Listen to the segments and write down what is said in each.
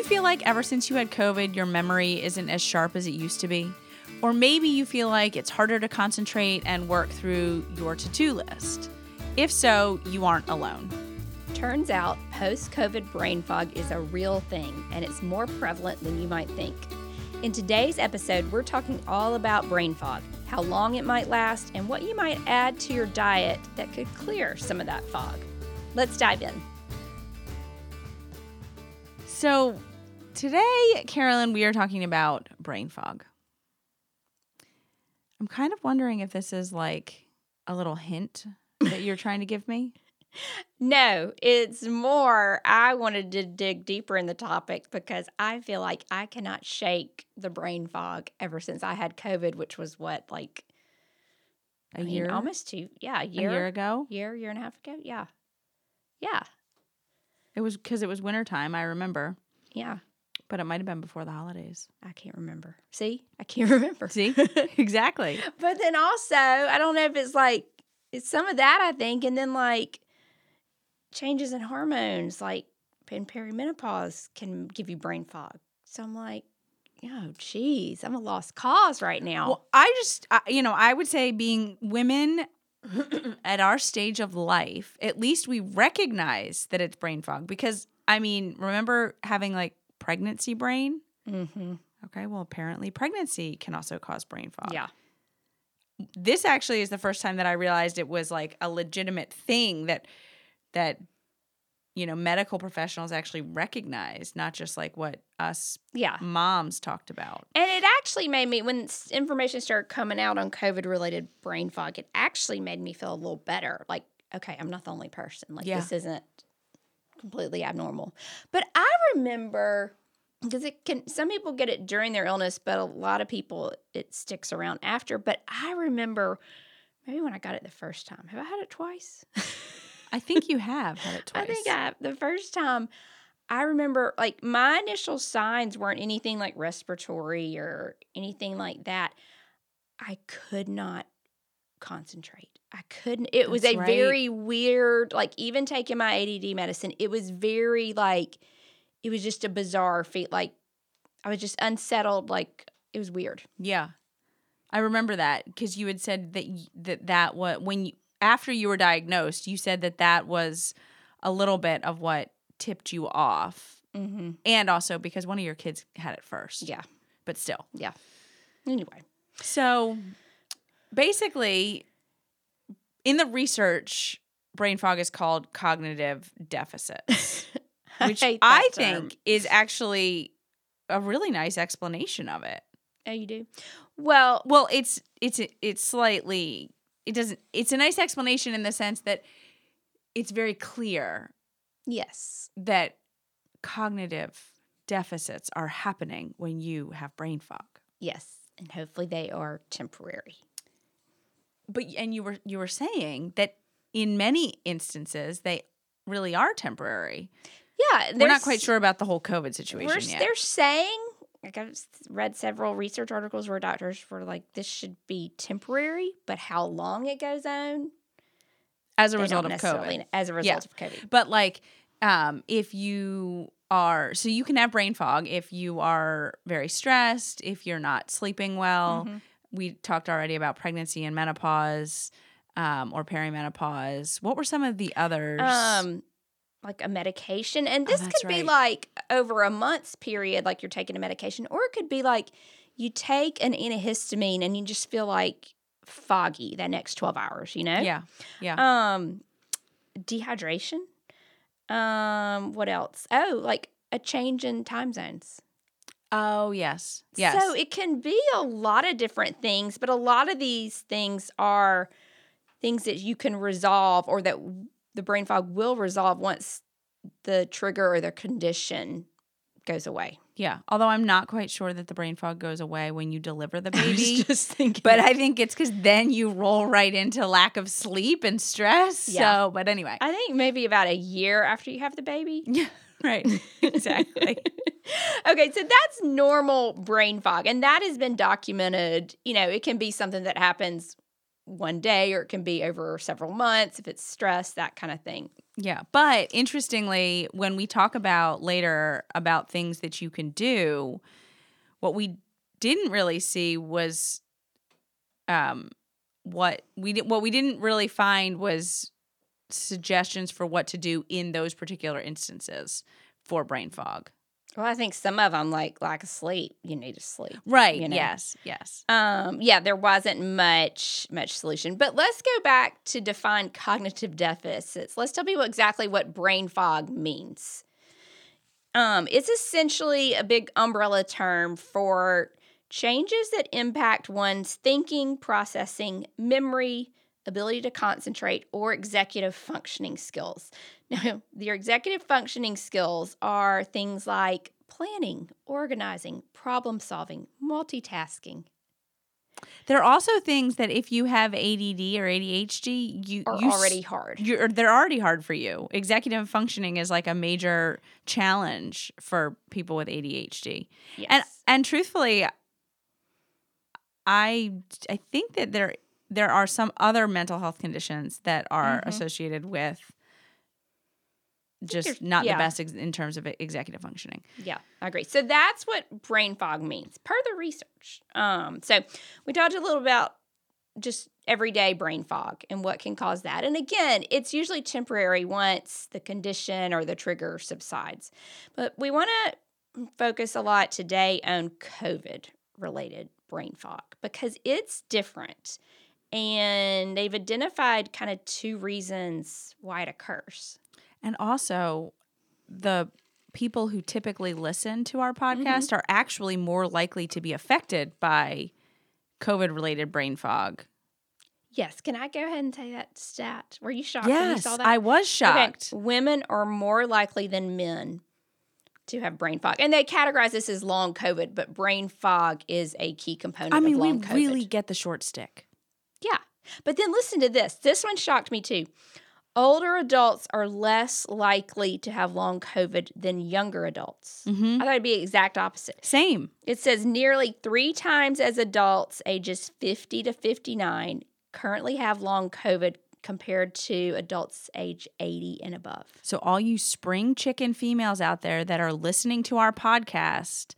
you feel like ever since you had COVID, your memory isn't as sharp as it used to be? Or maybe you feel like it's harder to concentrate and work through your to do list. If so, you aren't alone. Turns out post COVID brain fog is a real thing and it's more prevalent than you might think. In today's episode, we're talking all about brain fog, how long it might last, and what you might add to your diet that could clear some of that fog. Let's dive in. So, today, Carolyn, we are talking about brain fog. I'm kind of wondering if this is like a little hint that you're trying to give me. No, it's more. I wanted to dig deeper in the topic because I feel like I cannot shake the brain fog ever since I had COVID, which was what, like A I mean, year, almost two, yeah, a a year, year ago. year, year and a half ago. Yeah. Yeah. It was because it was wintertime, I remember, Yeah. But it might have been before the holidays. I can't remember. See, I can't remember. See, exactly. But then also, I don't know if it's like it's some of that I think, and then like changes in hormones, like in perimenopause, can give you brain fog. So I'm like, oh, geez, I'm a lost cause right now. Well, I just, I, you know, I would say being women at our stage of life, at least we recognize that it's brain fog because, I mean, remember having like pregnancy brain? mm-hmm. Okay, well, apparently pregnancy can also cause brain fog. Yeah. This actually is the first time that I realized it was like a legitimate thing that, that, you know, medical professionals actually recognize, not just like what us Yeah. moms talked about. And it actually made me, when information started coming out on COVID related brain fog, it actually made me feel a little better. Like, okay, I'm not the only person. Like, Yeah. this isn't completely abnormal. But I remember, because it can, some people get it during their illness, but a lot of people, it sticks around after. But I remember maybe when I got it the first time. Have I had it twice? I think you have had it twice. I think I the first time I remember like my initial signs weren't anything like respiratory or anything like that. I could not concentrate. I couldn't it was a right. very weird like even taking my ADD medicine, it was very like it was just a bizarre feel like I was just unsettled like it was weird. Yeah, I remember that because you had said that that that what when you after you were diagnosed, you said that that was a little bit of what tipped you off, Mhm. and also because one of your kids had it first. Yeah. but still. Yeah. Anyway. So basically, in the research, brain fog is called cognitive deficits, which hate I, think is actually a really nice explanation of it. Oh, you do? Well, Well, it's it's it's slightly it doesn't it's a nice explanation in the sense that it's very clear yes. that cognitive deficits are happening when you have brain fog. Yes. And hopefully they are temporary. But and you were you were saying that in many instances they really are temporary. Yeah, We're not quite sure about the whole COVID situation We're, yet. They're saying, like I've read several research articles where doctors were like, this should be temporary, but how long it goes on, as a result of COVID. as a result of COVID. But like, um, if you are, so you can have brain fog if you are very stressed, if you're not sleeping well. Mhm. We talked already about pregnancy and menopause, um, or perimenopause. What were some of the others? Um, like a medication, and Oh, this that's could be right. like over a month's period, like you're taking a medication, or it could be like you take an antihistamine and you just feel like foggy that next twelve hours. You know? yeah, yeah. Um, dehydration. Um, what else? Oh, like a change in time zones. Oh, yes, yes. So it can be a lot of different things, but a lot of these things are things that you can resolve or that the brain fog will resolve once the trigger or the condition goes away. yeah. Although I'm not quite sure that the brain fog goes away when you deliver the I was baby. just thinking. But I think it's because then you roll right into lack of sleep and stress. Yeah. So, but anyway. I think maybe about a year after you have the baby. Yeah, right. Exactly. okay, so that's normal brain fog, and that has been documented. You know, it can be something that happens one day, or it can be over several months if it's stress, that kind of thing. Yeah. But interestingly, when we talk about later about things that you can do, what we didn't really see was um what we did what we didn't really find was suggestions for what to do in those particular instances for brain fog. Well, I think some of them, like lack of sleep, you need to sleep. Right. You know? Yes. Yes. Um, yeah, there wasn't much much solution. But let's go back to define cognitive deficits. Let's tell people exactly what brain fog means. Um, it's essentially a big umbrella term for changes that impact one's thinking, processing, memory, ability to concentrate, or executive functioning skills. Now, your executive functioning skills are things like planning, organizing, problem solving, multitasking. There are also things that if you have ADD or ADHD, you Are you already hard. You're, they're already hard for you. Executive functioning is like a major challenge for people with ADHD. Yes. And and truthfully, I I think that there there are some other mental health conditions that are Mhm. associated with just not yeah. the best ex- in terms of executive functioning. Yeah, I agree. So that's what brain fog means per the research. Um, so we talked a little about just everyday brain fog and what can cause that. And again, it's usually temporary once the condition or the trigger subsides. But we want to focus a lot today on COVID related brain fog because it's different. And they've identified kind of two reasons why it occurs. And also, the people who typically listen to our mm-hmm. podcast are actually more likely to be affected by COVID related brain fog. Yes, can I go ahead and say that stat? Were you shocked when you saw that? I was shocked. Okay, women are more likely than men to have brain fog, and they categorize this as long COVID. But brain fog is a key component. I mean, of we long COVID. really get the short stick. But then listen to this. This one shocked me too. Older adults are less likely to have long COVID than younger adults. hmm I thought it'd be the exact opposite. Same. It says nearly three times as adults ages 50 to 59 currently have long COVID compared to adults age 80 and above. So, all you spring chicken females out there that are listening to our podcast,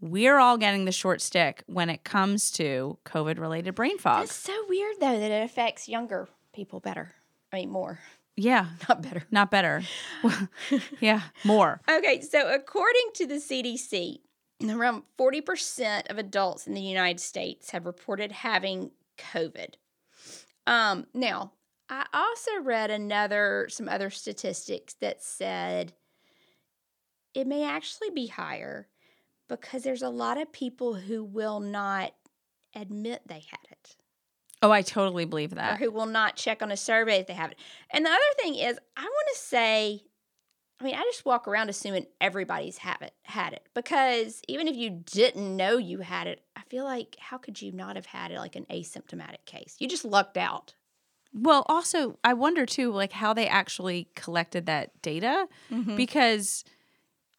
we're all getting the short stick when it comes to COVID related brain fog. It's so weird though that it affects younger people better. I mean, more, Yeah, not better. not better. yeah, more. Okay, so according to the CDC, around 40% of adults in the United States have reported having COVID. Um, now, I also read another some other statistics that said it may actually be higher because there's a lot of people who will not admit they had it Oh, I totally believe or that. who will not check on a survey if they have it. And the other thing is, I want to say, I mean, I just walk around assuming everybody's have it, had it because even if you didn't know you had it, I feel like how could you not have had it like an asymptomatic case? You just lucked out. Well, also, I wonder too, like how they actually collected that data Mm-hmm. because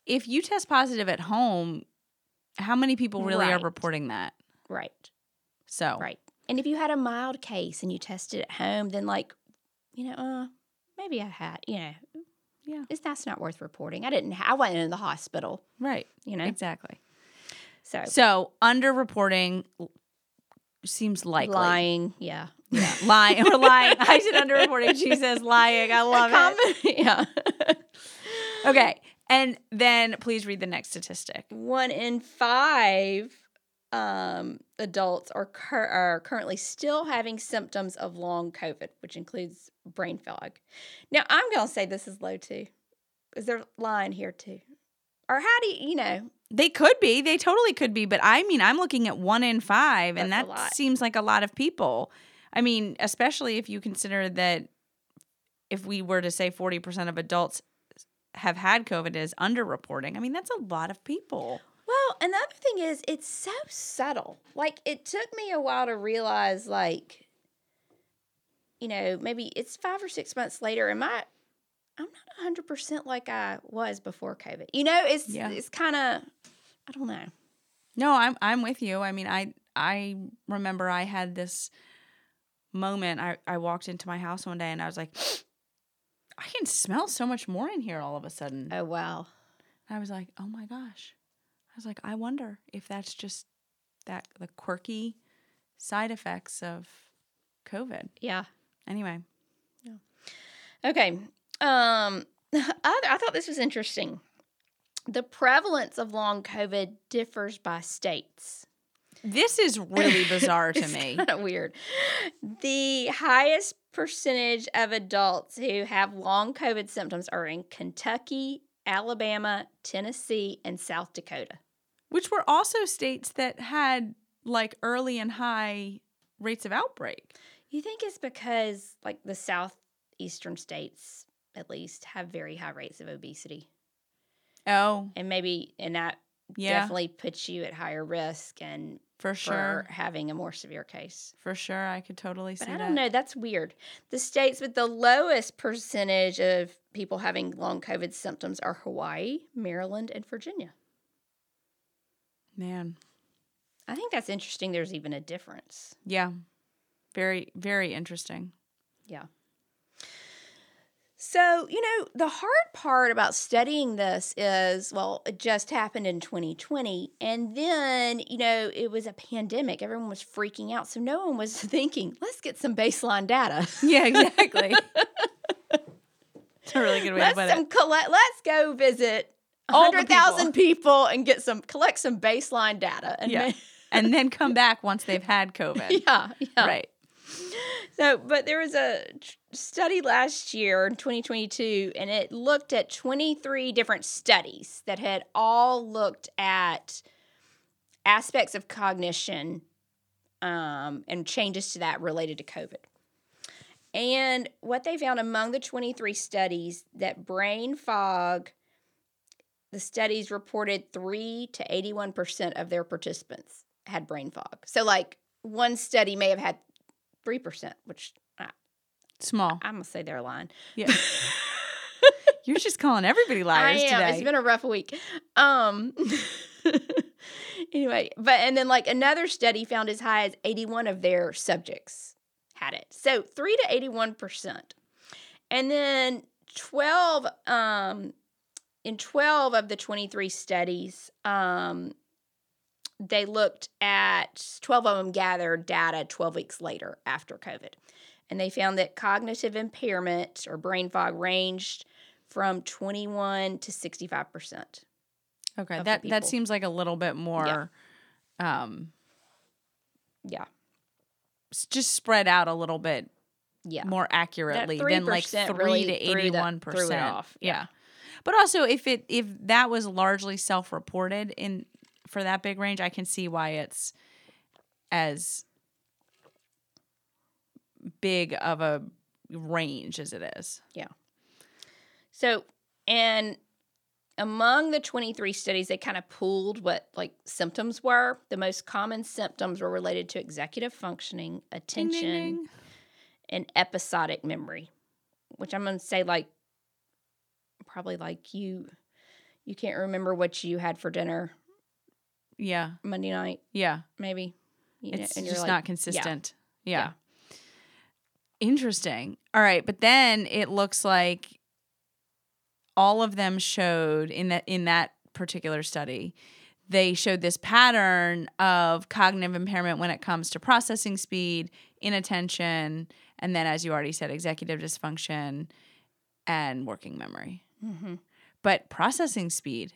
if you test positive at home, how many people really are reporting that? Right, So, right. And if you had a mild case and you tested at home, then like, you know, uh, maybe I had, you know, Yeah. it's that's not worth reporting. I didn't. I wasn't in the hospital, right, you know. exactly. So, So, underreporting seems likely. lying, yeah. Yeah, lying or lying. I said underreporting. She says lying. I love it. Yeah. Okay, and then please read the next statistic. One in five um, adults are, cur- are currently still having symptoms of long COVID, which includes brain fog. Now, I'm going to say this is low too. Is there lying here too? Or how do you, you know, They could be. They totally could be. But I mean, I'm looking at one in five, and That's a that seems like a lot of people. I mean, especially if you consider that if we were to say 40% of adults have had COVID is underreporting, I mean, that's a lot of people. Well, and the other thing is, it's so subtle. Like, it took me a while to realize, like, you know, maybe it's five or six months later, and my, I'm not 100% like I was before COVID. You know, it's, Yeah. it's kind of, I don't know. No, I'm I'm with you. I mean, I I remember I had this moment. I I walked into my house one day and I was like, I can smell so much more in here all of a sudden. Oh wow. I was like, oh my gosh. I was like, I wonder if that's just that the quirky side effects of COVID. Yeah. Anyway, Yeah. Okay. Um, I, I thought this was interesting. The prevalence of long COVID differs by states. this is really bizarre to me. kind of weird. The highest percentage of adults who have long COVID symptoms are in Kentucky, Alabama, Tennessee, and South Dakota. Which were also states that had like early and high rates of outbreak. You think it's because, like, the southeastern states, at least, have very high rates of obesity, Oh, and maybe, and that yeah, definitely puts you at higher risk and for for sure. having a more severe case. For sure. I could totally see But I don't know. That's weird. The states with the lowest percentage of people having long COVID symptoms are Hawaii, Maryland, and Virginia. Man. I think that's interesting. There's even a difference. Yeah. Very, very interesting. Yeah. So, you know, the hard part about studying this is well, it just happened in 2020. And then, you know, it was a pandemic. Everyone was freaking out. So no one was thinking, let's get some baseline data. Yeah, exactly. It's a really good way let's to put some it. collect, let's go visit All the 100,000 people. and get some collect some baseline data. And Yeah. ma- And then come back once they've had COVID. yeah, yeah. Right. So, but there was a study last year in 2022, and it looked at 23 different studies that had all looked at aspects of cognition um, and changes to that related to COVID. And what they found among the 23 studies that brain fog, the studies reported 3 to 81% of their participants had brain fog. So, like, one study may have had 3%, which I, Small. I'm going to say they're lying. Yeah. You're just calling everybody liars I am. today. It's been a rough week. Um anyway, but and then like another study found as high as 81 of their subjects had it. So 3 to 81%. And then 12 um in 12 of the 23 studies um they looked at 12 of them gathered data 12 weeks later after COVID. And they found that cognitive impairment or brain fog ranged from 21 to 65%. okay. That that seems like a little bit more um Yeah. just spread out a little bit Yeah. more accurately than like 3% really to threw eighty that- one threw it percent. off. Yeah. Yeah. But also if it if that was largely self reported in for that big range, I can see why it's as big of a range as it is. Yeah. So, and among the 23 studies, they kind of pooled what like symptoms were. The most common symptoms were related to executive functioning, Ding, attention, ding, ding. and episodic memory, which I'm going to say like probably like you you can't remember what you had for dinner Yeah. Monday night, Yeah. maybe. You It's you're just like, not consistent. Yeah. Yeah. Interesting. All right, but then it looks like all of them showed in that in that particular study, they showed this pattern of cognitive impairment when it comes to processing speed, inattention, and then as you already said, executive dysfunction and working memory. hmm But processing speed,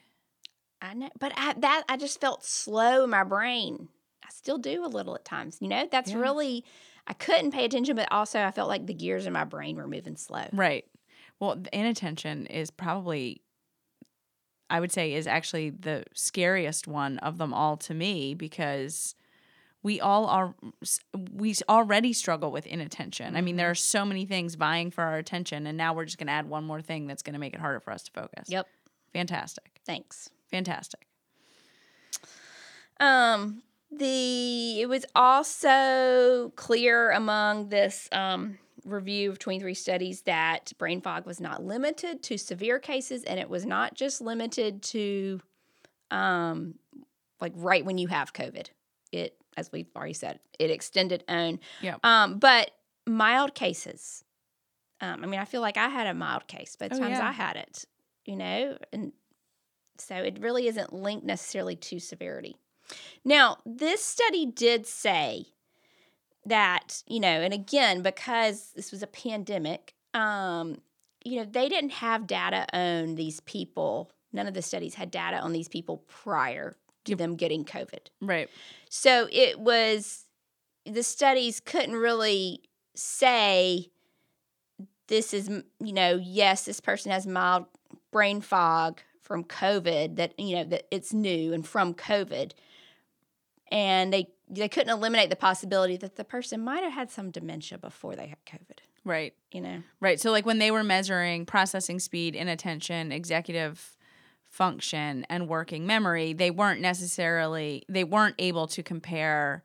I know, but I, that I just felt slow in my brain. I still do a little at times. You know, that's Yeah. really I couldn't pay attention, but also I felt like the gears in my brain were moving slow. Right. Well, the inattention is probably, I would say, is actually the scariest one of them all to me because we all are, we already struggle with inattention. I mean, there mm-hmm. are so many things vying for our attention, and now we're just going to add one more thing that's going to make it harder for us to focus. Yep. Fantastic. Thanks. Fantastic. Um, the it was also clear among this um, review of 23 studies that brain fog was not limited to severe cases, and it was not just limited to um, like right when you have COVID. It, as we've already said, it extended on. Yep. Um, but mild cases Um, I mean, I feel like I had a mild case the Oh, times yeah. I had it, you know, and so it really isn't linked necessarily to severity. Now, this study did say that, you know, and again, because this was a pandemic, um, you know, they didn't have data on these people. None of the studies had data on these people prior to them getting COVID. Right. So it was, the studies couldn't really say this is, you know, yes, this person has mild brain fog from COVID, that, you know, that it's new and from COVID. And they, they couldn't eliminate the possibility that the person might have had some dementia before they had COVID, Right. you know? Right. So like when they were measuring processing speed, inattention, executive function and working memory, they weren't necessarily they weren't able to compare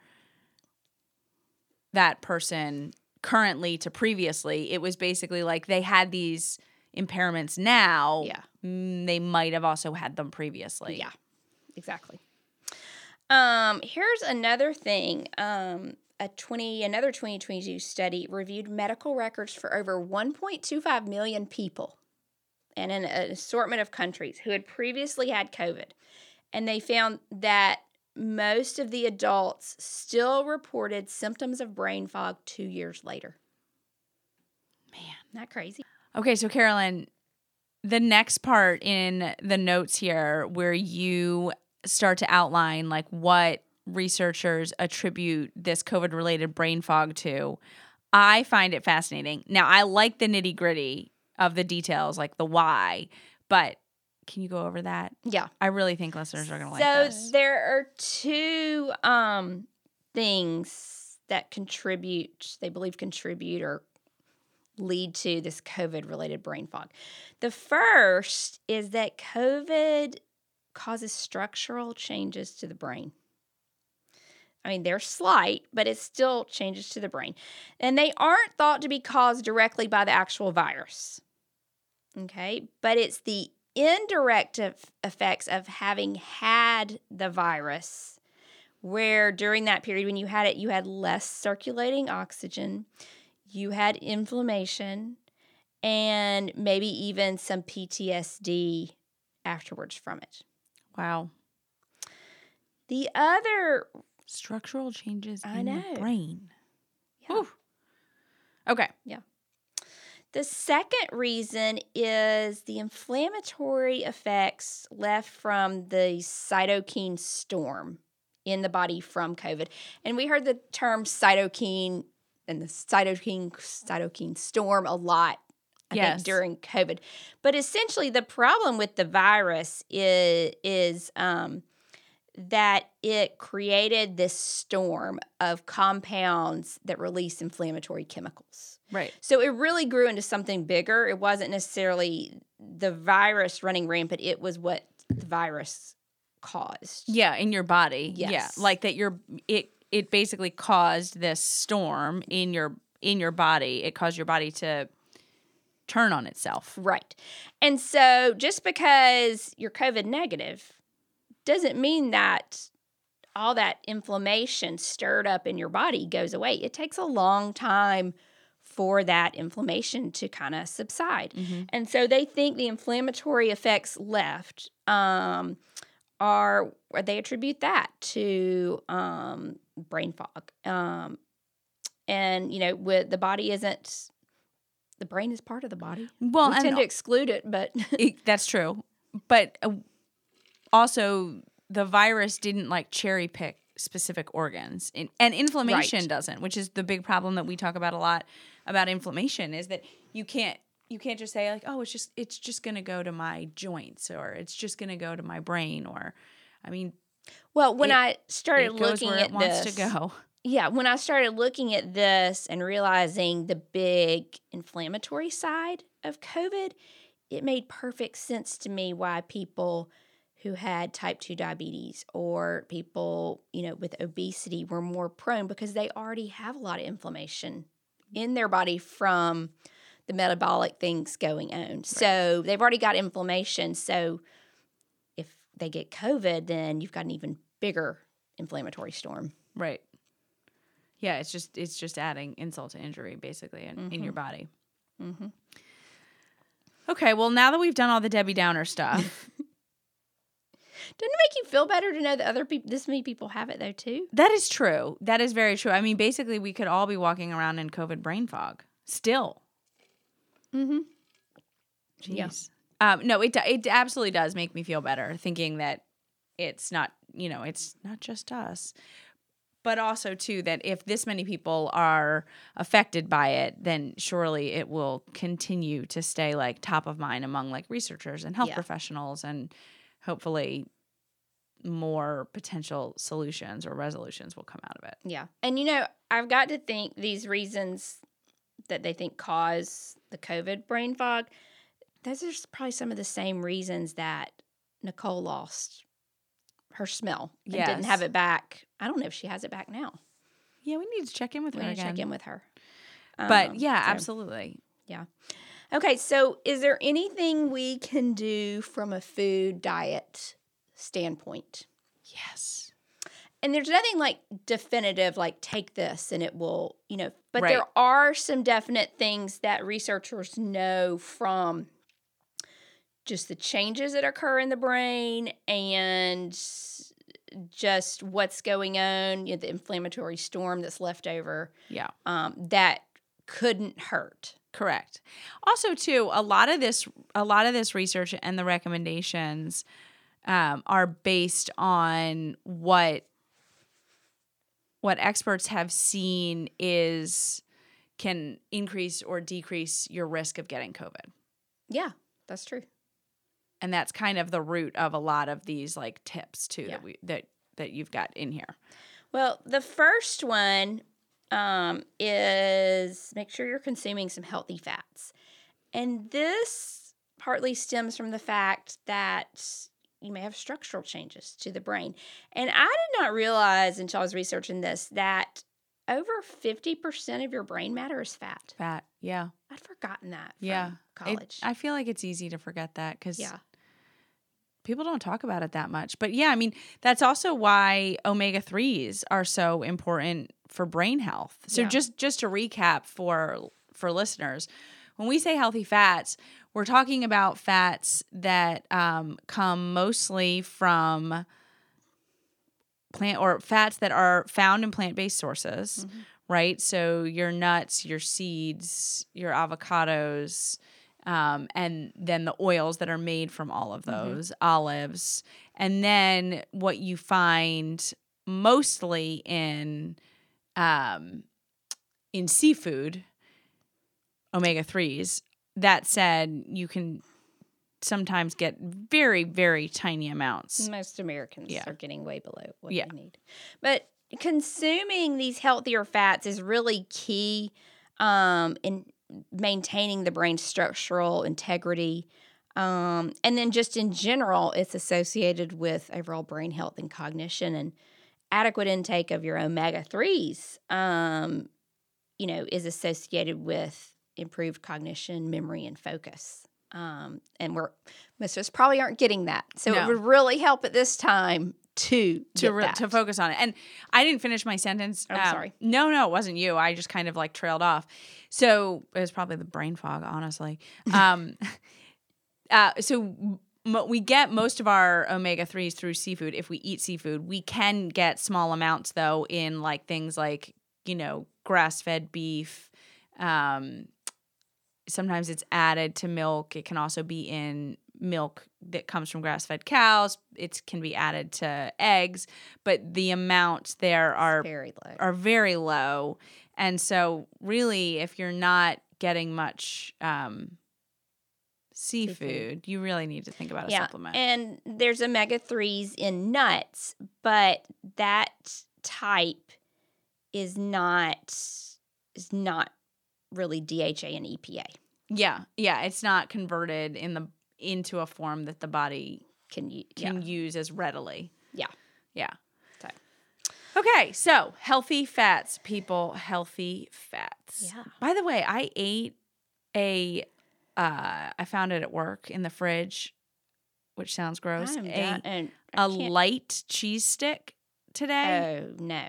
that person currently to previously. It was basically like they had these impairments now. Yeah. mm, They might have also had them previously. Yeah, exactly. Um, here's another thing. Um, a 20 another 2022 study reviewed medical records for over 1.25 million people and in an assortment of countries who had previously had COVID. And they found that most of the adults still reported symptoms of brain fog 2 years later. Man. That crazy? Okay, so Carolyn, the next part in the notes here where you start to outline like what researchers attribute this COVID related brain fog to, I find it fascinating. Now, I like the nitty gritty of the details, like the why, but can you go over that? Yeah. I really think listeners are going to like so there are two um things that contribute they believe contribute or lead to this covid related brain fog the first is that covid causes structural changes to the brain I mean, they're slight, but it still changes to the brain. And they aren't thought to be caused directly by the actual virus. Okay. But it's the indirect effects of having had the virus, where during that period when you had it, you had less circulating oxygen, you had inflammation, and maybe even some PTSD afterwards from it. wow. The other, Structural changes I in know. the brain. yeah, Whew. Okay. Yeah. The second reason is the inflammatory effects left from the cytokine storm in the body from COVID. And we heard the term cytokine and the cytokine cytokine storm a lot I Yes. think during COVID. But essentially the problem with the virus is is um that it created this storm of compounds that release inflammatory chemicals. Right. So it really grew into something bigger. It wasn't necessarily the virus running rampant, it was what the virus caused. Yeah, in your body. Yeah, Yes. like that. Your it it basically caused this storm in your in your body. It caused your body to turn on itself. Right. And so just because you're COVID negative doesn't mean that all that inflammation stirred up in your body goes away. It takes a long time for that inflammation to kind of subside. And so they think the inflammatory effects left um, are, they attribute that to um, brain fog. Um, and, you know, with the body isn't, the brain is part of the body. Well, we tend to exclude it, but it- that's true, but uh, also the virus didn't like cherry pick specific organs, and, and inflammation Right. doesn't, which is the big problem that we talk about a lot about inflammation is that you can't you can't just say like oh it's just it's just gonna go to my joints or it's just gonna go to my brain or I mean well, when It- I started looking at this, to go. yeah, when I started looking at this and realizing the big inflammatory side of COVID, it made perfect sense to me why people who had type 2 diabetes or people, you know, with obesity were more prone because they already have a lot of inflammation in their body from the metabolic things going on. So they've already got inflammation. So they get COVID, then you've got an even bigger inflammatory storm. Right. Yeah, it's just it's just adding insult to injury basically in, in your body. Mm-hmm. Okay, well, now that we've done all the Debbie Downer stuff, Doesn't it make you feel better to know that other people, this many people have it though too? that is true. That is very true. I mean, basically, we could all be walking around in COVID brain fog still. Mm-hmm. Jeez. Yeah. Um, no, it it absolutely does make me feel better thinking that it's not you know it's not just us, but also too that if this many people are affected by it, then surely it will continue to stay like top of mind among like researchers and health Yeah. professionals and hopefully more potential solutions or resolutions will come out of it. Yeah. And you know, I've got to think these reasons that they think cause the COVID brain fog, those are probably some of the same reasons that Nicole lost her smell and didn't have it back. I don't know if she has it back now. Yeah, we need to check in with We her need to again. check in with her. but Um, yeah, so- absolutely. Yeah. Okay, so is there anything we can do from a food diet standpoint? Yes. and there's nothing like definitive like take this and it will you know but Right. there are some definite things that researchers know from just the changes that occur in the brain and just what's going on you know, the inflammatory storm that's left over Yeah. um, that couldn't hurt Correct. Also, too, a lot of this, a lot of this research and the recommendations um, are based on what what experts have seen is can increase or decrease your risk of getting COVID, yeah that's true and that's kind of the root of a lot of these like tips too Yeah. that we that that you've got in here. Well, the first one um, is make sure you're consuming some healthy fats. And this partly stems from the fact that you may have structural changes to the brain. And I did not realize until I was researching this that over 50% of your brain matter is fat. Fat, yeah, I'd forgotten that from yeah. It- college. I feel like it's easy to forget that because yeah. People don't talk about it that much. But yeah, I mean, that's also why omega 3s are so important for brain health. So Yeah. just just to recap for for listeners, when we say healthy fats, we're talking about fats that um, come mostly from plant or fats that are found in plant-based sources, Mhm. right? So your nuts, your seeds, your avocados, um, and then the oils that are made from all of Mhm. those, olives, and then what you find mostly in um, in seafood, omega threes. That said, you can sometimes get very very tiny amounts. Most Americans Yeah. are getting way below what Yeah. they need. But consuming these healthier fats is really key um, in maintaining the brain's structural integrity. Um, and then just in general, it's associated with overall brain health and cognition and adequate intake of your omega 3s, um, you know, is associated with improved cognition, memory, and focus. Um, and we're most of us probably aren't getting that. So No. it would really help at this time to to re- to focus on it. And I didn't finish my sentence. I'm Um, sorry. No, no, it wasn't you. I just kind of like trailed off. So it was probably the brain fog, honestly. Um, uh, so m- we get most of our omega threes through seafood. If we eat seafood, we can get small amounts though in like things like you know grass fed beef. Um, sometimes it's added to milk. It can also be in milk that comes from grass fed cows. It can be added to eggs, but the amounts there are very low. are very low. And so, really, if you're not getting much um, seafood, Seafood. you really need to think about a yeah, supplement. and there's omega threes in nuts, but that type is not is not really DHA and EPA. yeah, yeah, it's not converted in the into a form that the body Can you? can yeah. use as readily. Yeah. Yeah. So. Okay, so healthy fats, people, healthy fats. Yeah. By the way, I ate a uh I found it at work in the fridge, which sounds gross. A and a light cheese stick today. Oh no!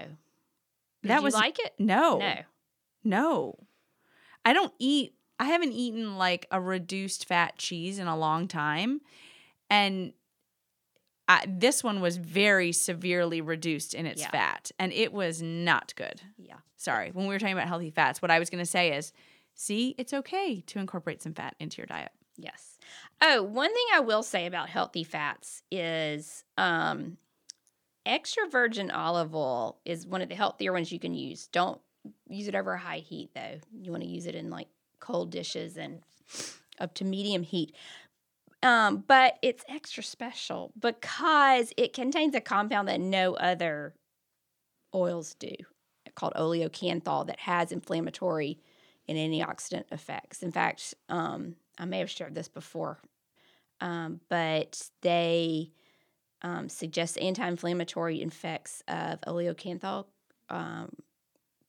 Did That you was- like it? no. No. No. I don't eat I haven't eaten like a reduced fat cheese in a long time, and I, this one was very severely reduced in its Yeah. fat, and it was not good. Yeah. Sorry, when we were talking about healthy fats, what I was going to say is, see, it's okay to incorporate some fat into your diet. Yes. Oh, one thing I will say about healthy fats is um, extra virgin olive oil is one of the healthier ones you can use. Don't use it over a high heat, though. You want to use it in like cold dishes and up to medium heat. Um, but it's extra special because it contains a compound that no other oils do called oleocanthal that has inflammatory and antioxidant effects. In fact, um, I may have shared this before, um, but they um, suggest anti-inflammatory effects of oleocanthal um,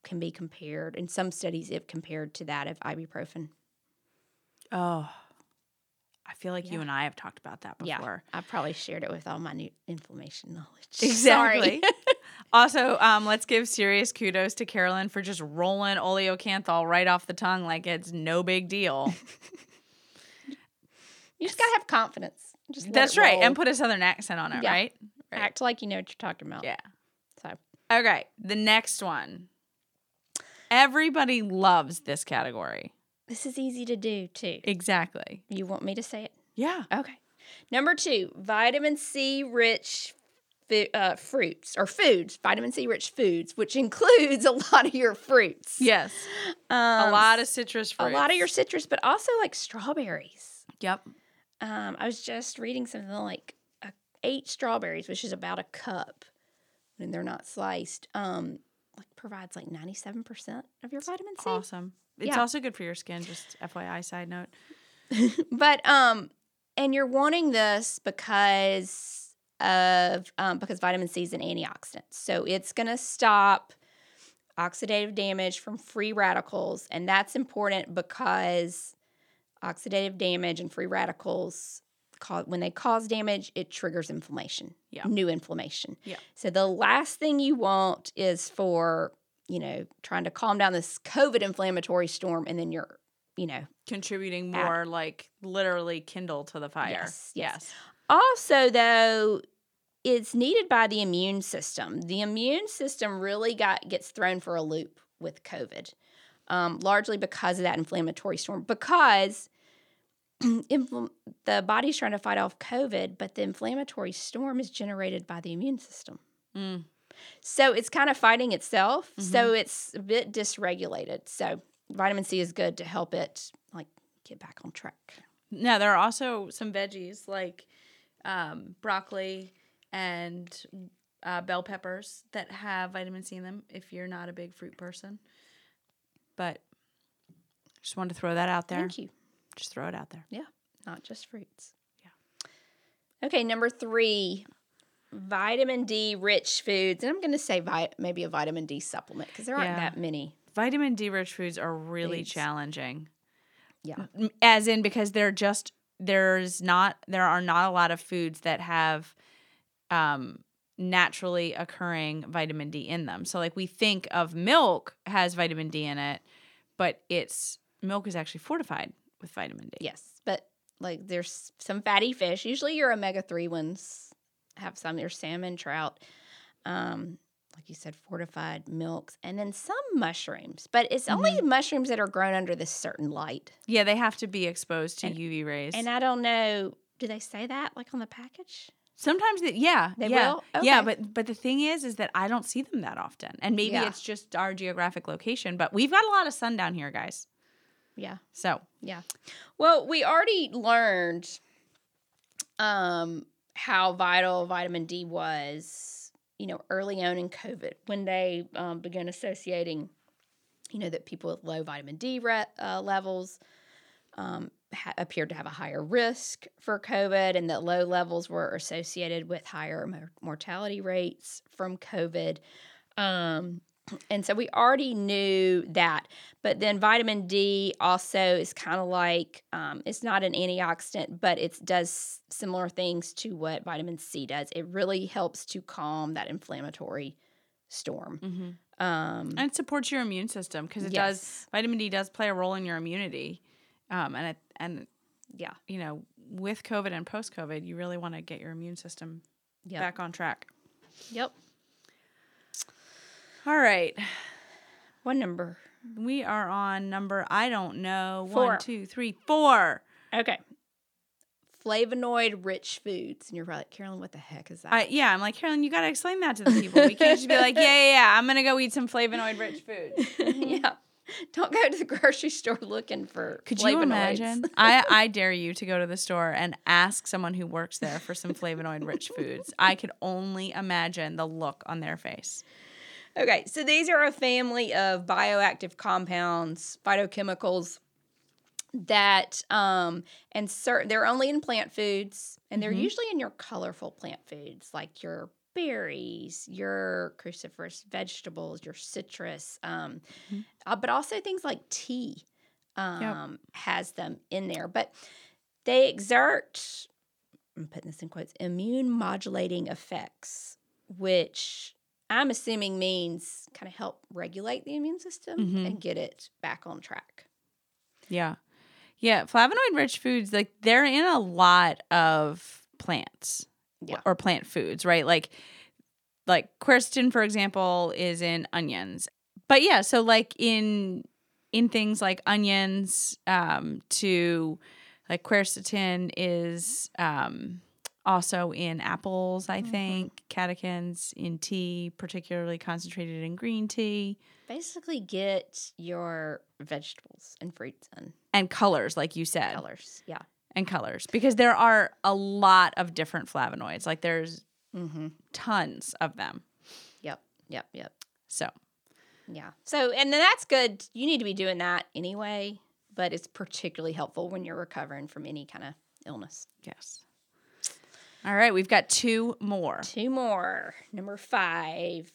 can be compared in some studies if compared to that of ibuprofen. Oh, I feel like you and I have talked about that Yeah. before. I probably shared it with all my new inflammation knowledge. Exactly. Also, um, let's give serious kudos to Carolyn for just rolling oleocanthal right off the tongue like it's no big deal. you just gotta have confidence. Just That's right, and put a southern accent on it, Yeah. right? right. act like you know what you're talking about. Yeah. So Okay, the next one. Everybody loves this category. this is easy to do too. Exactly. You want me to say it? Yeah. Okay. Number two, vitamin C rich uh, fruits or foods, vitamin C rich foods, which includes a lot of your fruits. Yes. Um, a lot of citrus fruits. a lot of your citrus, but also like strawberries. Yep. Um, I was just reading something like uh, eight strawberries, which is about a cup and they're not sliced. Um, provides like ninety seven percent of your vitamin C. Awesome. It's Yeah. also good for your skin, just FYI side note. but um and you're wanting this because of um, because vitamin c is an antioxidant so it's going to stop oxidative damage from free radicals and that's important because oxidative damage and free radicals cause, when they cause damage it triggers inflammation Yeah. new inflammation Yeah. so the last thing you want is for you know trying to calm down this covid inflammatory storm and then you're you know Contributing more like literally kindle to the fire. Yes, yes. Also, though, it's needed by the immune system. The immune system really got gets thrown for a loop with COVID, um, largely because of that inflammatory storm. Because the body's trying to fight off COVID, but the inflammatory storm is generated by the immune system. Mm. So it's kind of fighting itself. So it's a bit dysregulated. So vitamin C is good to help it like get back on track. Now there are also some veggies like um, broccoli and uh, bell peppers that have vitamin C in them. If you're not a big fruit person, but just wanted to throw that out there. Thank you. Just throw it out there. Yeah, not just fruits. Yeah. Okay, number three, vitamin D rich foods. And I'm going to say vi- maybe a vitamin D supplement because there aren't Yeah. that many. Vitamin D rich foods are really Foods. challenging. Yeah. As in because they're just there's not there are not a lot of foods that have um naturally occurring vitamin D in them. So like we think of milk has vitamin D in it, but it's milk is actually fortified with vitamin D. Yes, but like there's some fatty fish. Usually your omega 3 ones have some. There's salmon, trout, um, like you said, fortified milks, and then some mushrooms. But it's only mushrooms that are grown under this certain light. Yeah, they have to be exposed to And- UV rays. And I don't know, do they say that like on the package? Sometimes they, yeah, They yeah, will? yeah. But but the thing is, is that I don't see them that often, and maybe Yeah. it's just our geographic location. But we've got a lot of sun down here, guys. Yeah. So Yeah. Well, we already learned um, how vital vitamin D was, you know, early on in COVID when they um, began associating, you know, that people with low vitamin D re- uh, levels um, ha- appeared to have a higher risk for COVID and that low levels were associated with higher mor- mortality rates from COVID. Um, and so we already knew that. But then vitamin D also is kind of like um, it's not an antioxidant, but it does similar things to what vitamin C does. It really helps to calm that inflammatory storm. Um, and it supports your immune system because it does. Vitamin D does play a role in your immunity. Um, and it, and Yeah. you know, with COVID and post COVID, you really want to get your immune system Yep. back on track. Yep. All right. What number? We are on number, I don't know, Four. one, two, three, four. Okay. Flavonoid rich foods. And you're right, Carolyn, what the heck is that? I, yeah, I'm like, Carolyn, you got to explain that to the people. We can't just be like, yeah, yeah, yeah, I'm going to go eat some flavonoid rich food. yeah. Don't go to the grocery store looking for Could you flavonoids. imagine? I, I dare you to go to the store and ask someone who works there for some flavonoid rich foods. I could only imagine the look on their face. Okay, so these are a family of bioactive compounds, phytochemicals that um and certain they're only in plant foods and they're Mhm. usually in your colorful plant foods like your berries, your cruciferous vegetables, your citrus, um, Mhm. uh, but also things like tea um, has them in there. But they exert, I'm putting this in quotes, immune modulating effects, which I'm assuming means kind of help regulate the immune system Mhm. and get it back on track. Yeah. Yeah. Flavonoid rich foods, like they're in a lot of plants Yeah. or plant foods, right? Like, like quercetin, for example, is in onions. But yeah, so like in in things like onions, um, to like quercetin is um also in apples, I Mhm. think, catechins in tea, particularly concentrated in green tea, Basically, get your vegetables and fruits in and colors, like you said. colors. Yeah. and colors because there are a lot of different flavonoids. Like there's Mm-hmm. tons of them. Yep. Yep. Yep. So Yeah. So, and then that's good. You need to be doing that anyway, but it's particularly helpful when you're recovering from any kind of illness. yes. All right, we've got two more. Two more. Number five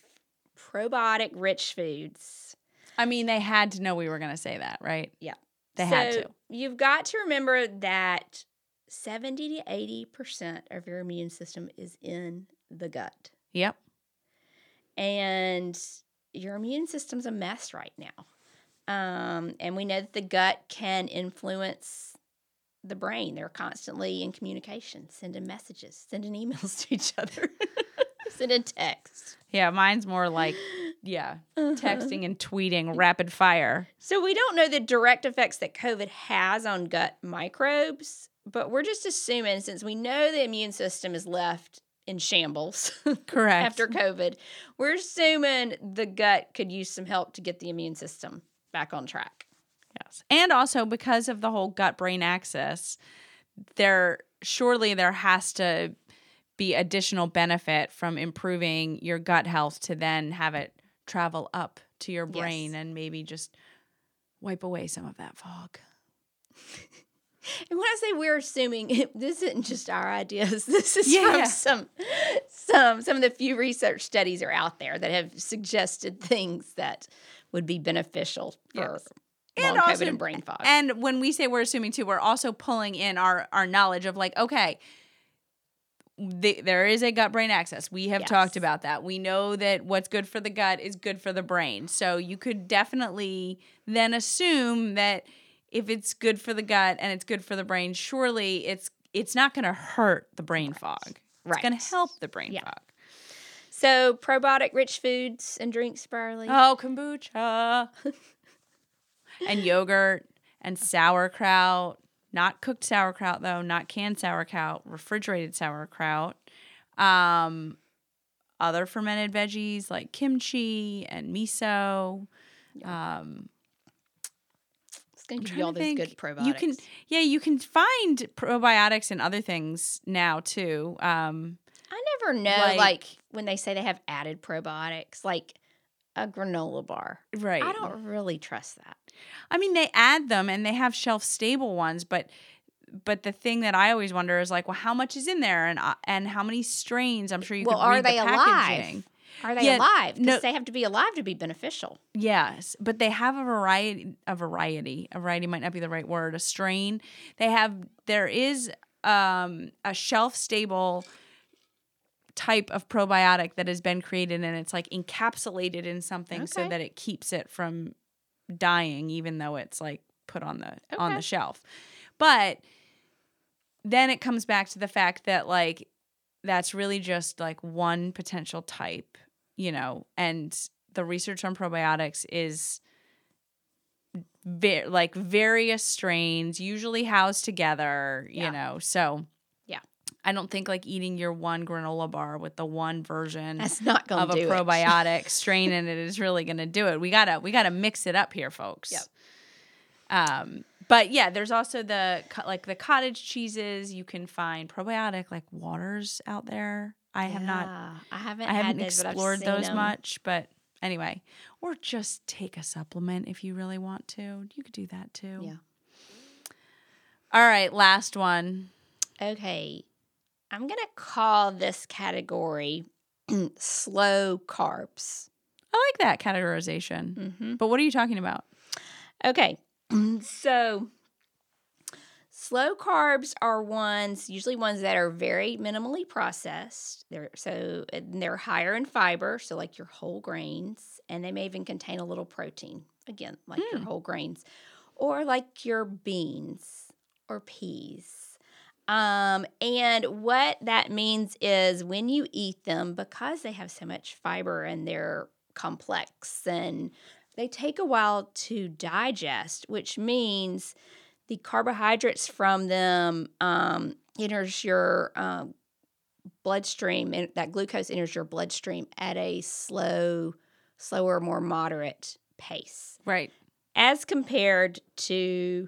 probiotic rich foods. I mean, they had to know we were going to say that, right? Yeah. They had to. You've got to remember that 70 to 80% of your immune system is in the gut. Yep. and your immune system's a mess right now. Um, and we know that the gut can influence the brain. They're constantly in communication, sending messages, sending emails to each other, sending texts. Yeah, mine's more like yeah, uh-huh. texting and tweeting rapid fire. So we don't know the direct effects that COVID has on gut microbes, but we're just assuming since we know the immune system is left in shambles Correct. after COVID, we're assuming the gut could use some help to get the immune system back on track. Yes. And also because of the whole gut brain axis, there surely there has to be additional benefit from improving your gut health to then have it travel up to your brain Yes. and maybe just wipe away some of that fog. And when I say we're assuming, this isn't just our ideas. This is Yeah, from yeah. some some some of the few research studies are out there that have suggested things that would be beneficial for Yes. Long And COVID also- and brain fog. And when we say we're assuming too, we're also pulling in our our knowledge of like, okay, the, there is a gut brain axis. We have talked about that. We know that what's good for the gut is good for the brain. So you could definitely then assume that if it's good for the gut and it's good for the brain, surely it's it's not going to hurt the brain fog. It's right. going to help the brain Yeah. fog. So probiotic rich foods and drinks, Barley. Oh, kombucha. and yogurt and sauerkraut. Not cooked sauerkraut though, not canned sauerkraut, refrigerated sauerkraut. Um other fermented veggies like kimchi and miso. Um it's going to give you all to those good probiotics. You can yeah, you can find probiotics and other things now too. Um I never know, like- like, when they say they have added probiotics, like a granola bar. right. I don't really trust that. I mean, they add them and they have shelf stable ones, but but the thing that I always wonder is like, well, how much is in there and uh, and how many strains? I'm sure you Well, could are read they the alive? Are they Yeah, alive? Because no- they have to be alive to be beneficial. Yes, but they have a variety. A variety. A variety might not be the right word. A strain. They have. There is um, a shelf stable type of probiotic that has been created and it's like encapsulated in something so that it keeps it from dying even though it's like put on the on the shelf. But then it comes back to the fact that like that's really just like one potential type, you know, and the research on probiotics is ve- like various strains usually housed together, Yeah. you know. So Yeah. I don't think like eating your one granola bar with the one version That's not going of a probiotic strain in it is really going to do it. We gotta we gotta mix it up here, folks. Yep. Um, but yeah, there's also the like the cottage cheeses. You can find probiotic like waters out there. I have not. I haven't. I haven't had those, but I've explored those 'em. much, but anyway, or just take a supplement if you really want to. You could do that too. Yeah. All right, last one. Okay, I'm gonna call this category slow carbs. I like that categorization. Mm-hmm. But what are you talking about? Okay, so slow carbs are ones usually ones that are very minimally processed. They're so they're higher in fiber, so like your whole grains, and they may even contain a little protein. Again, like your Mm. whole grains, or like your beans or peas. Um, and what that means is when you eat them, because they have so much fiber and they're complex and they take a while to digest, which means the carbohydrates from them um, enters your um, bloodstream, and that glucose enters your bloodstream at a slow, slower, more moderate pace Right. as compared to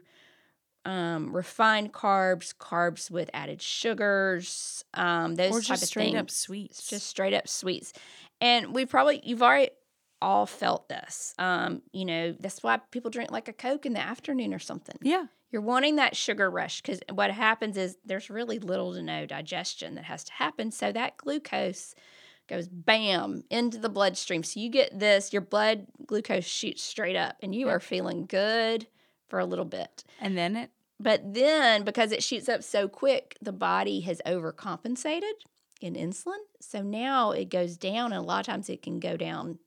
um, refined carbs, carbs with added sugars, um, those Or type just of straight up sweets. just straight up sweets. And we probably you've already all felt this. Um, you know, that's why people drink like a Coke in the afternoon or something. yeah. You're wanting that sugar rush because what happens is there's really little to no digestion that has to happen. So that glucose goes bam into the bloodstream. So you get this, your blood glucose shoots straight up and you Yeah. are feeling good for a little bit. And then it But then because it shoots up so quick, the body has overcompensated in insulin. So now it goes down and a lot of times it can go down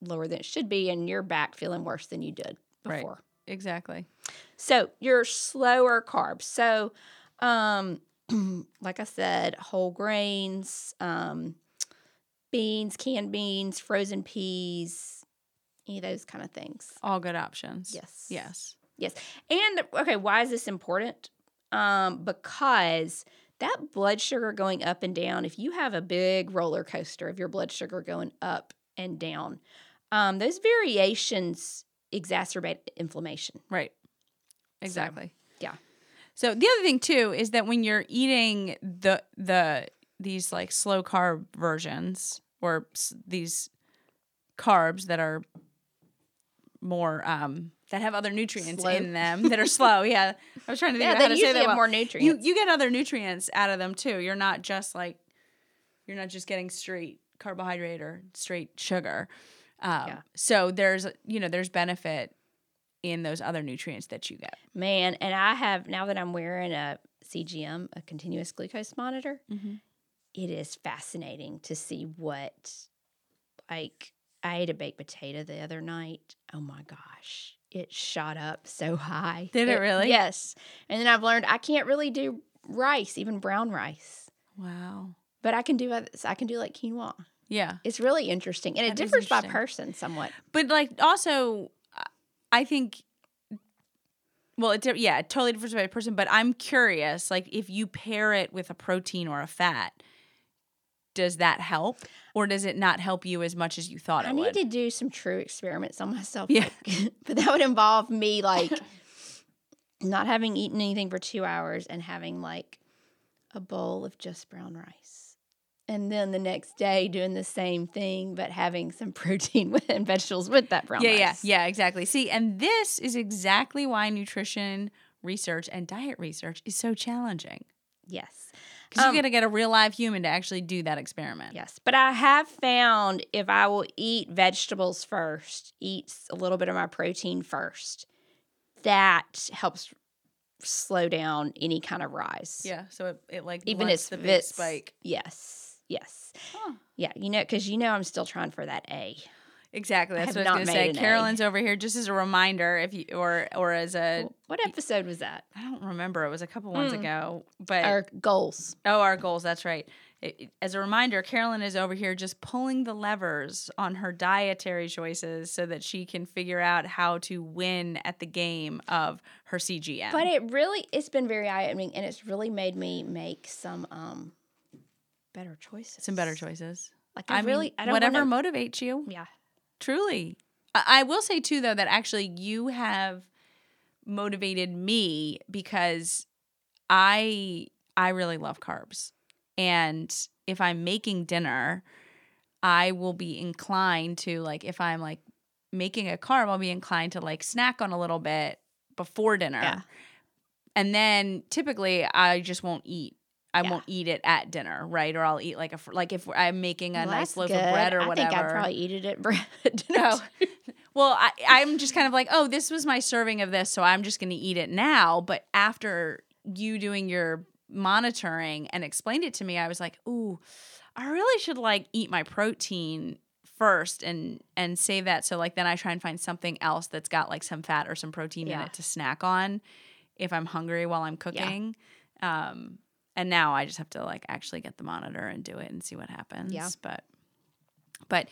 lower than it should be and you're back feeling worse than you did before. Right. exactly. So your slower carbs. So, um, like I said, whole grains, um, beans, canned beans, frozen peas, any of those kind of things. All good options. Yes. Yes. Yes. And okay, why is this important? Um, because that blood sugar going up and down, if you have a big roller coaster of your blood sugar going up and down, um, those variations exacerbate inflammation. Right. Exactly. yeah. So the other thing too is that when you're eating the the these like slow carb versions or s- these carbs that are more um that have other nutrients Slow. in them that are slow. Yeah. I was trying to think Yeah, of they how to say that have well. more You nutrients. you you get other nutrients out of them too. You're not just like you're not just getting straight carbohydrate or straight sugar. Um, Yeah. So there's you know there's benefit in those other nutrients that you get. Man, and I have now that I'm wearing a CGM, a continuous glucose monitor, Mhm. it is fascinating to see what like I ate a baked potato the other night. Oh my gosh. It shot up so high. Did it really? Yes. And then I've learned I can't really do rice, even brown rice. Wow. But I can do I can do like quinoa. Yeah. It's really interesting. And it differs by person somewhat. But like also, I think. Well, it yeah, it totally differs by person. But I'm curious, like if you pair it with a protein or a fat, does that help, or does it not help you as much as you thought it would? I need to do some true experiments on myself. Yeah. like- but that would involve me like not having eaten anything for two hours and having like a bowl of just brown rice. And then the next day doing the same thing, but having some protein with, and vegetables with that brown yeah, rice. yeah, yeah, exactly. See, and this is exactly why nutrition research and diet research is so challenging Yes. because Um, you got to get a real live human to actually do that experiment. Yes. But I have found if I will eat vegetables first, eat a little bit of my protein first, that helps slow down any kind of rise. Yeah, so it, it like even if the big it's spike. Yes, yes, Huh. yeah. You know, because you know I'm still trying for that A. Exactly. That's what I was going to say. Carolyn's over here just as a reminder, if you or or as a What episode was that? I don't remember. It was a couple ones Mm. ago, but Our goals. oh, our goals. That's right. It- as a reminder, Carolyn is over here just pulling the levers on her dietary choices so that she can figure out how to win at the game of her CGM. But it really, it's been very eye opening, and it's really made me make some um better choices. some better choices. Like I, I really, mean, I don't whatever wanna- motivates you. yeah. Truly. I, will say too though that actually you have motivated me because I I really love carbs. And if I'm making dinner, I will be inclined to like if I'm like making a carb, I'll be inclined to like snack on a little bit before dinner. Yeah. And then typically I just won't eat. I Yeah. won't eat it at dinner, right? Or I'll eat like a fr- like if I'm making a Well, nice loaf good. of bread or I whatever. think I'd probably eat it at bread. dinner, No. Well, I, I'm just kind of like, oh, this was my serving of this, so I'm just going to eat it now. But after you doing your monitoring and explained it to me, I was like, ooh, I really should like eat my protein first and and save that so like then I try and find something else that's got like some fat or some protein in it to snack on if I'm hungry while I'm cooking. Um and now I just have to like actually get the monitor and do it and see what happens. Yeah. But but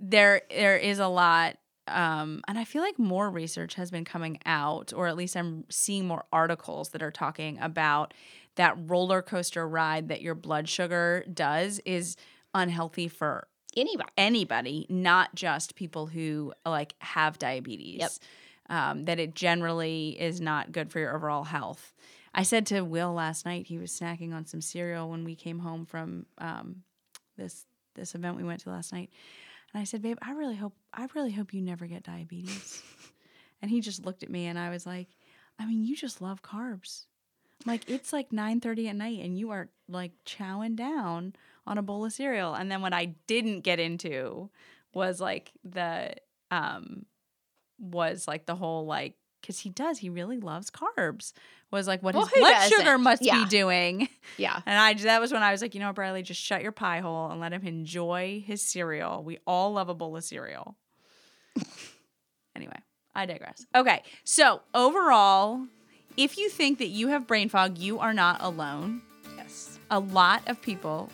there there is a lot um, and I feel like more research has been coming out, or at least I'm seeing more articles that are talking about that roller coaster ride that your blood sugar does is unhealthy for Anybody. anybody, not just people who like have diabetes. Yep. Um, that it generally is not good for your overall health. I said to Will last night he was snacking on some cereal when we came home from um, this this event we went to last night, and I said, "Babe, I really hope I really hope you never get diabetes." and he just looked at me, and I was like, "I mean, you just love carbs." Like it's like nine thirty at night, and you are like chowing down on a bowl of cereal. And then what I didn't get into was like the um was like the whole like because he does he really loves carbs was like what Well, his blood sugar doesn't? must Yeah. be doing. Yeah. And I that was when I was like, you know, what, Brierley, just shut your pie hole and let him enjoy his cereal. We all love a bowl of cereal. anyway, I digress. Okay, so overall, if you think that you have brain fog, you are not alone. Yes. A lot of people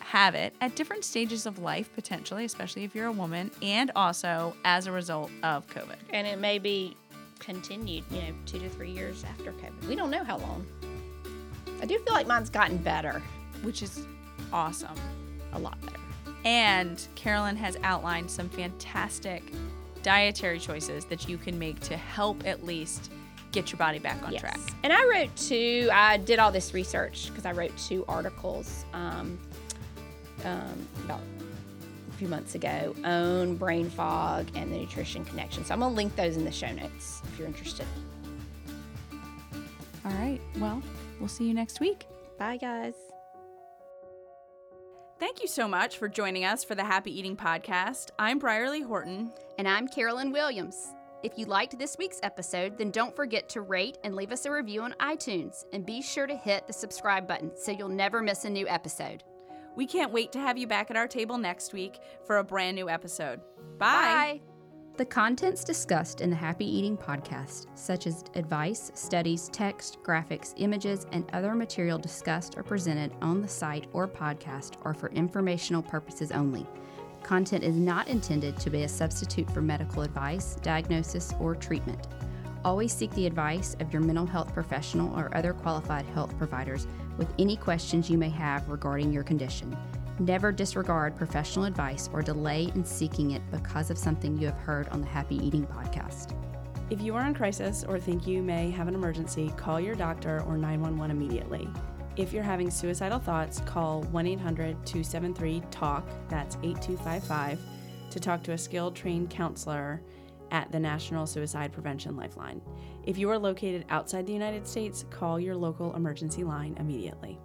have it at different stages of life, potentially, especially if you're a woman, and also as a result of COVID. And it may be continued, you know, two to three years after COVID. We don't know how long. I do feel like mine's gotten better, which is awesome. a lot better. And Carolyn has outlined some fantastic dietary choices that you can make to help at least get your body back on track. And I wrote two, I did all this research because I wrote two articles um, um, about few months ago Own brain fog and the nutrition connection. So I'm going to link those in the show notes if you're interested. All right. Well, we'll see you next week. Bye, guys. Thank you so much for joining us for the Happy Eating Podcast. I'm Brierley Horton. And I'm Carolyn Williams. If you liked this week's episode, then don't forget to rate and leave us a review on iTunes. And be sure to hit the subscribe button so you'll never miss a new episode. We can't wait to have you back at our table next week for a brand new episode. Bye. Bye. The contents discussed in the Happy Eating podcast, such as advice, studies, text, graphics, images, and other material discussed or presented on the site or podcast, are for informational purposes only. Content is not intended to be a substitute for medical advice, diagnosis, or treatment. Always seek the advice of your mental health professional or other qualified health providers with any questions you may have regarding your condition. Never disregard professional advice or delay in seeking it because of something you have heard on the Happy Eating podcast. If you are in crisis or think you may have an emergency, call your doctor or 911 immediately. If you're having suicidal thoughts, call 1 800 273 TALK, that's 8255, to talk to a skilled trained counselor at the National Suicide Prevention Lifeline. If you are located outside the United States, call your local emergency line immediately.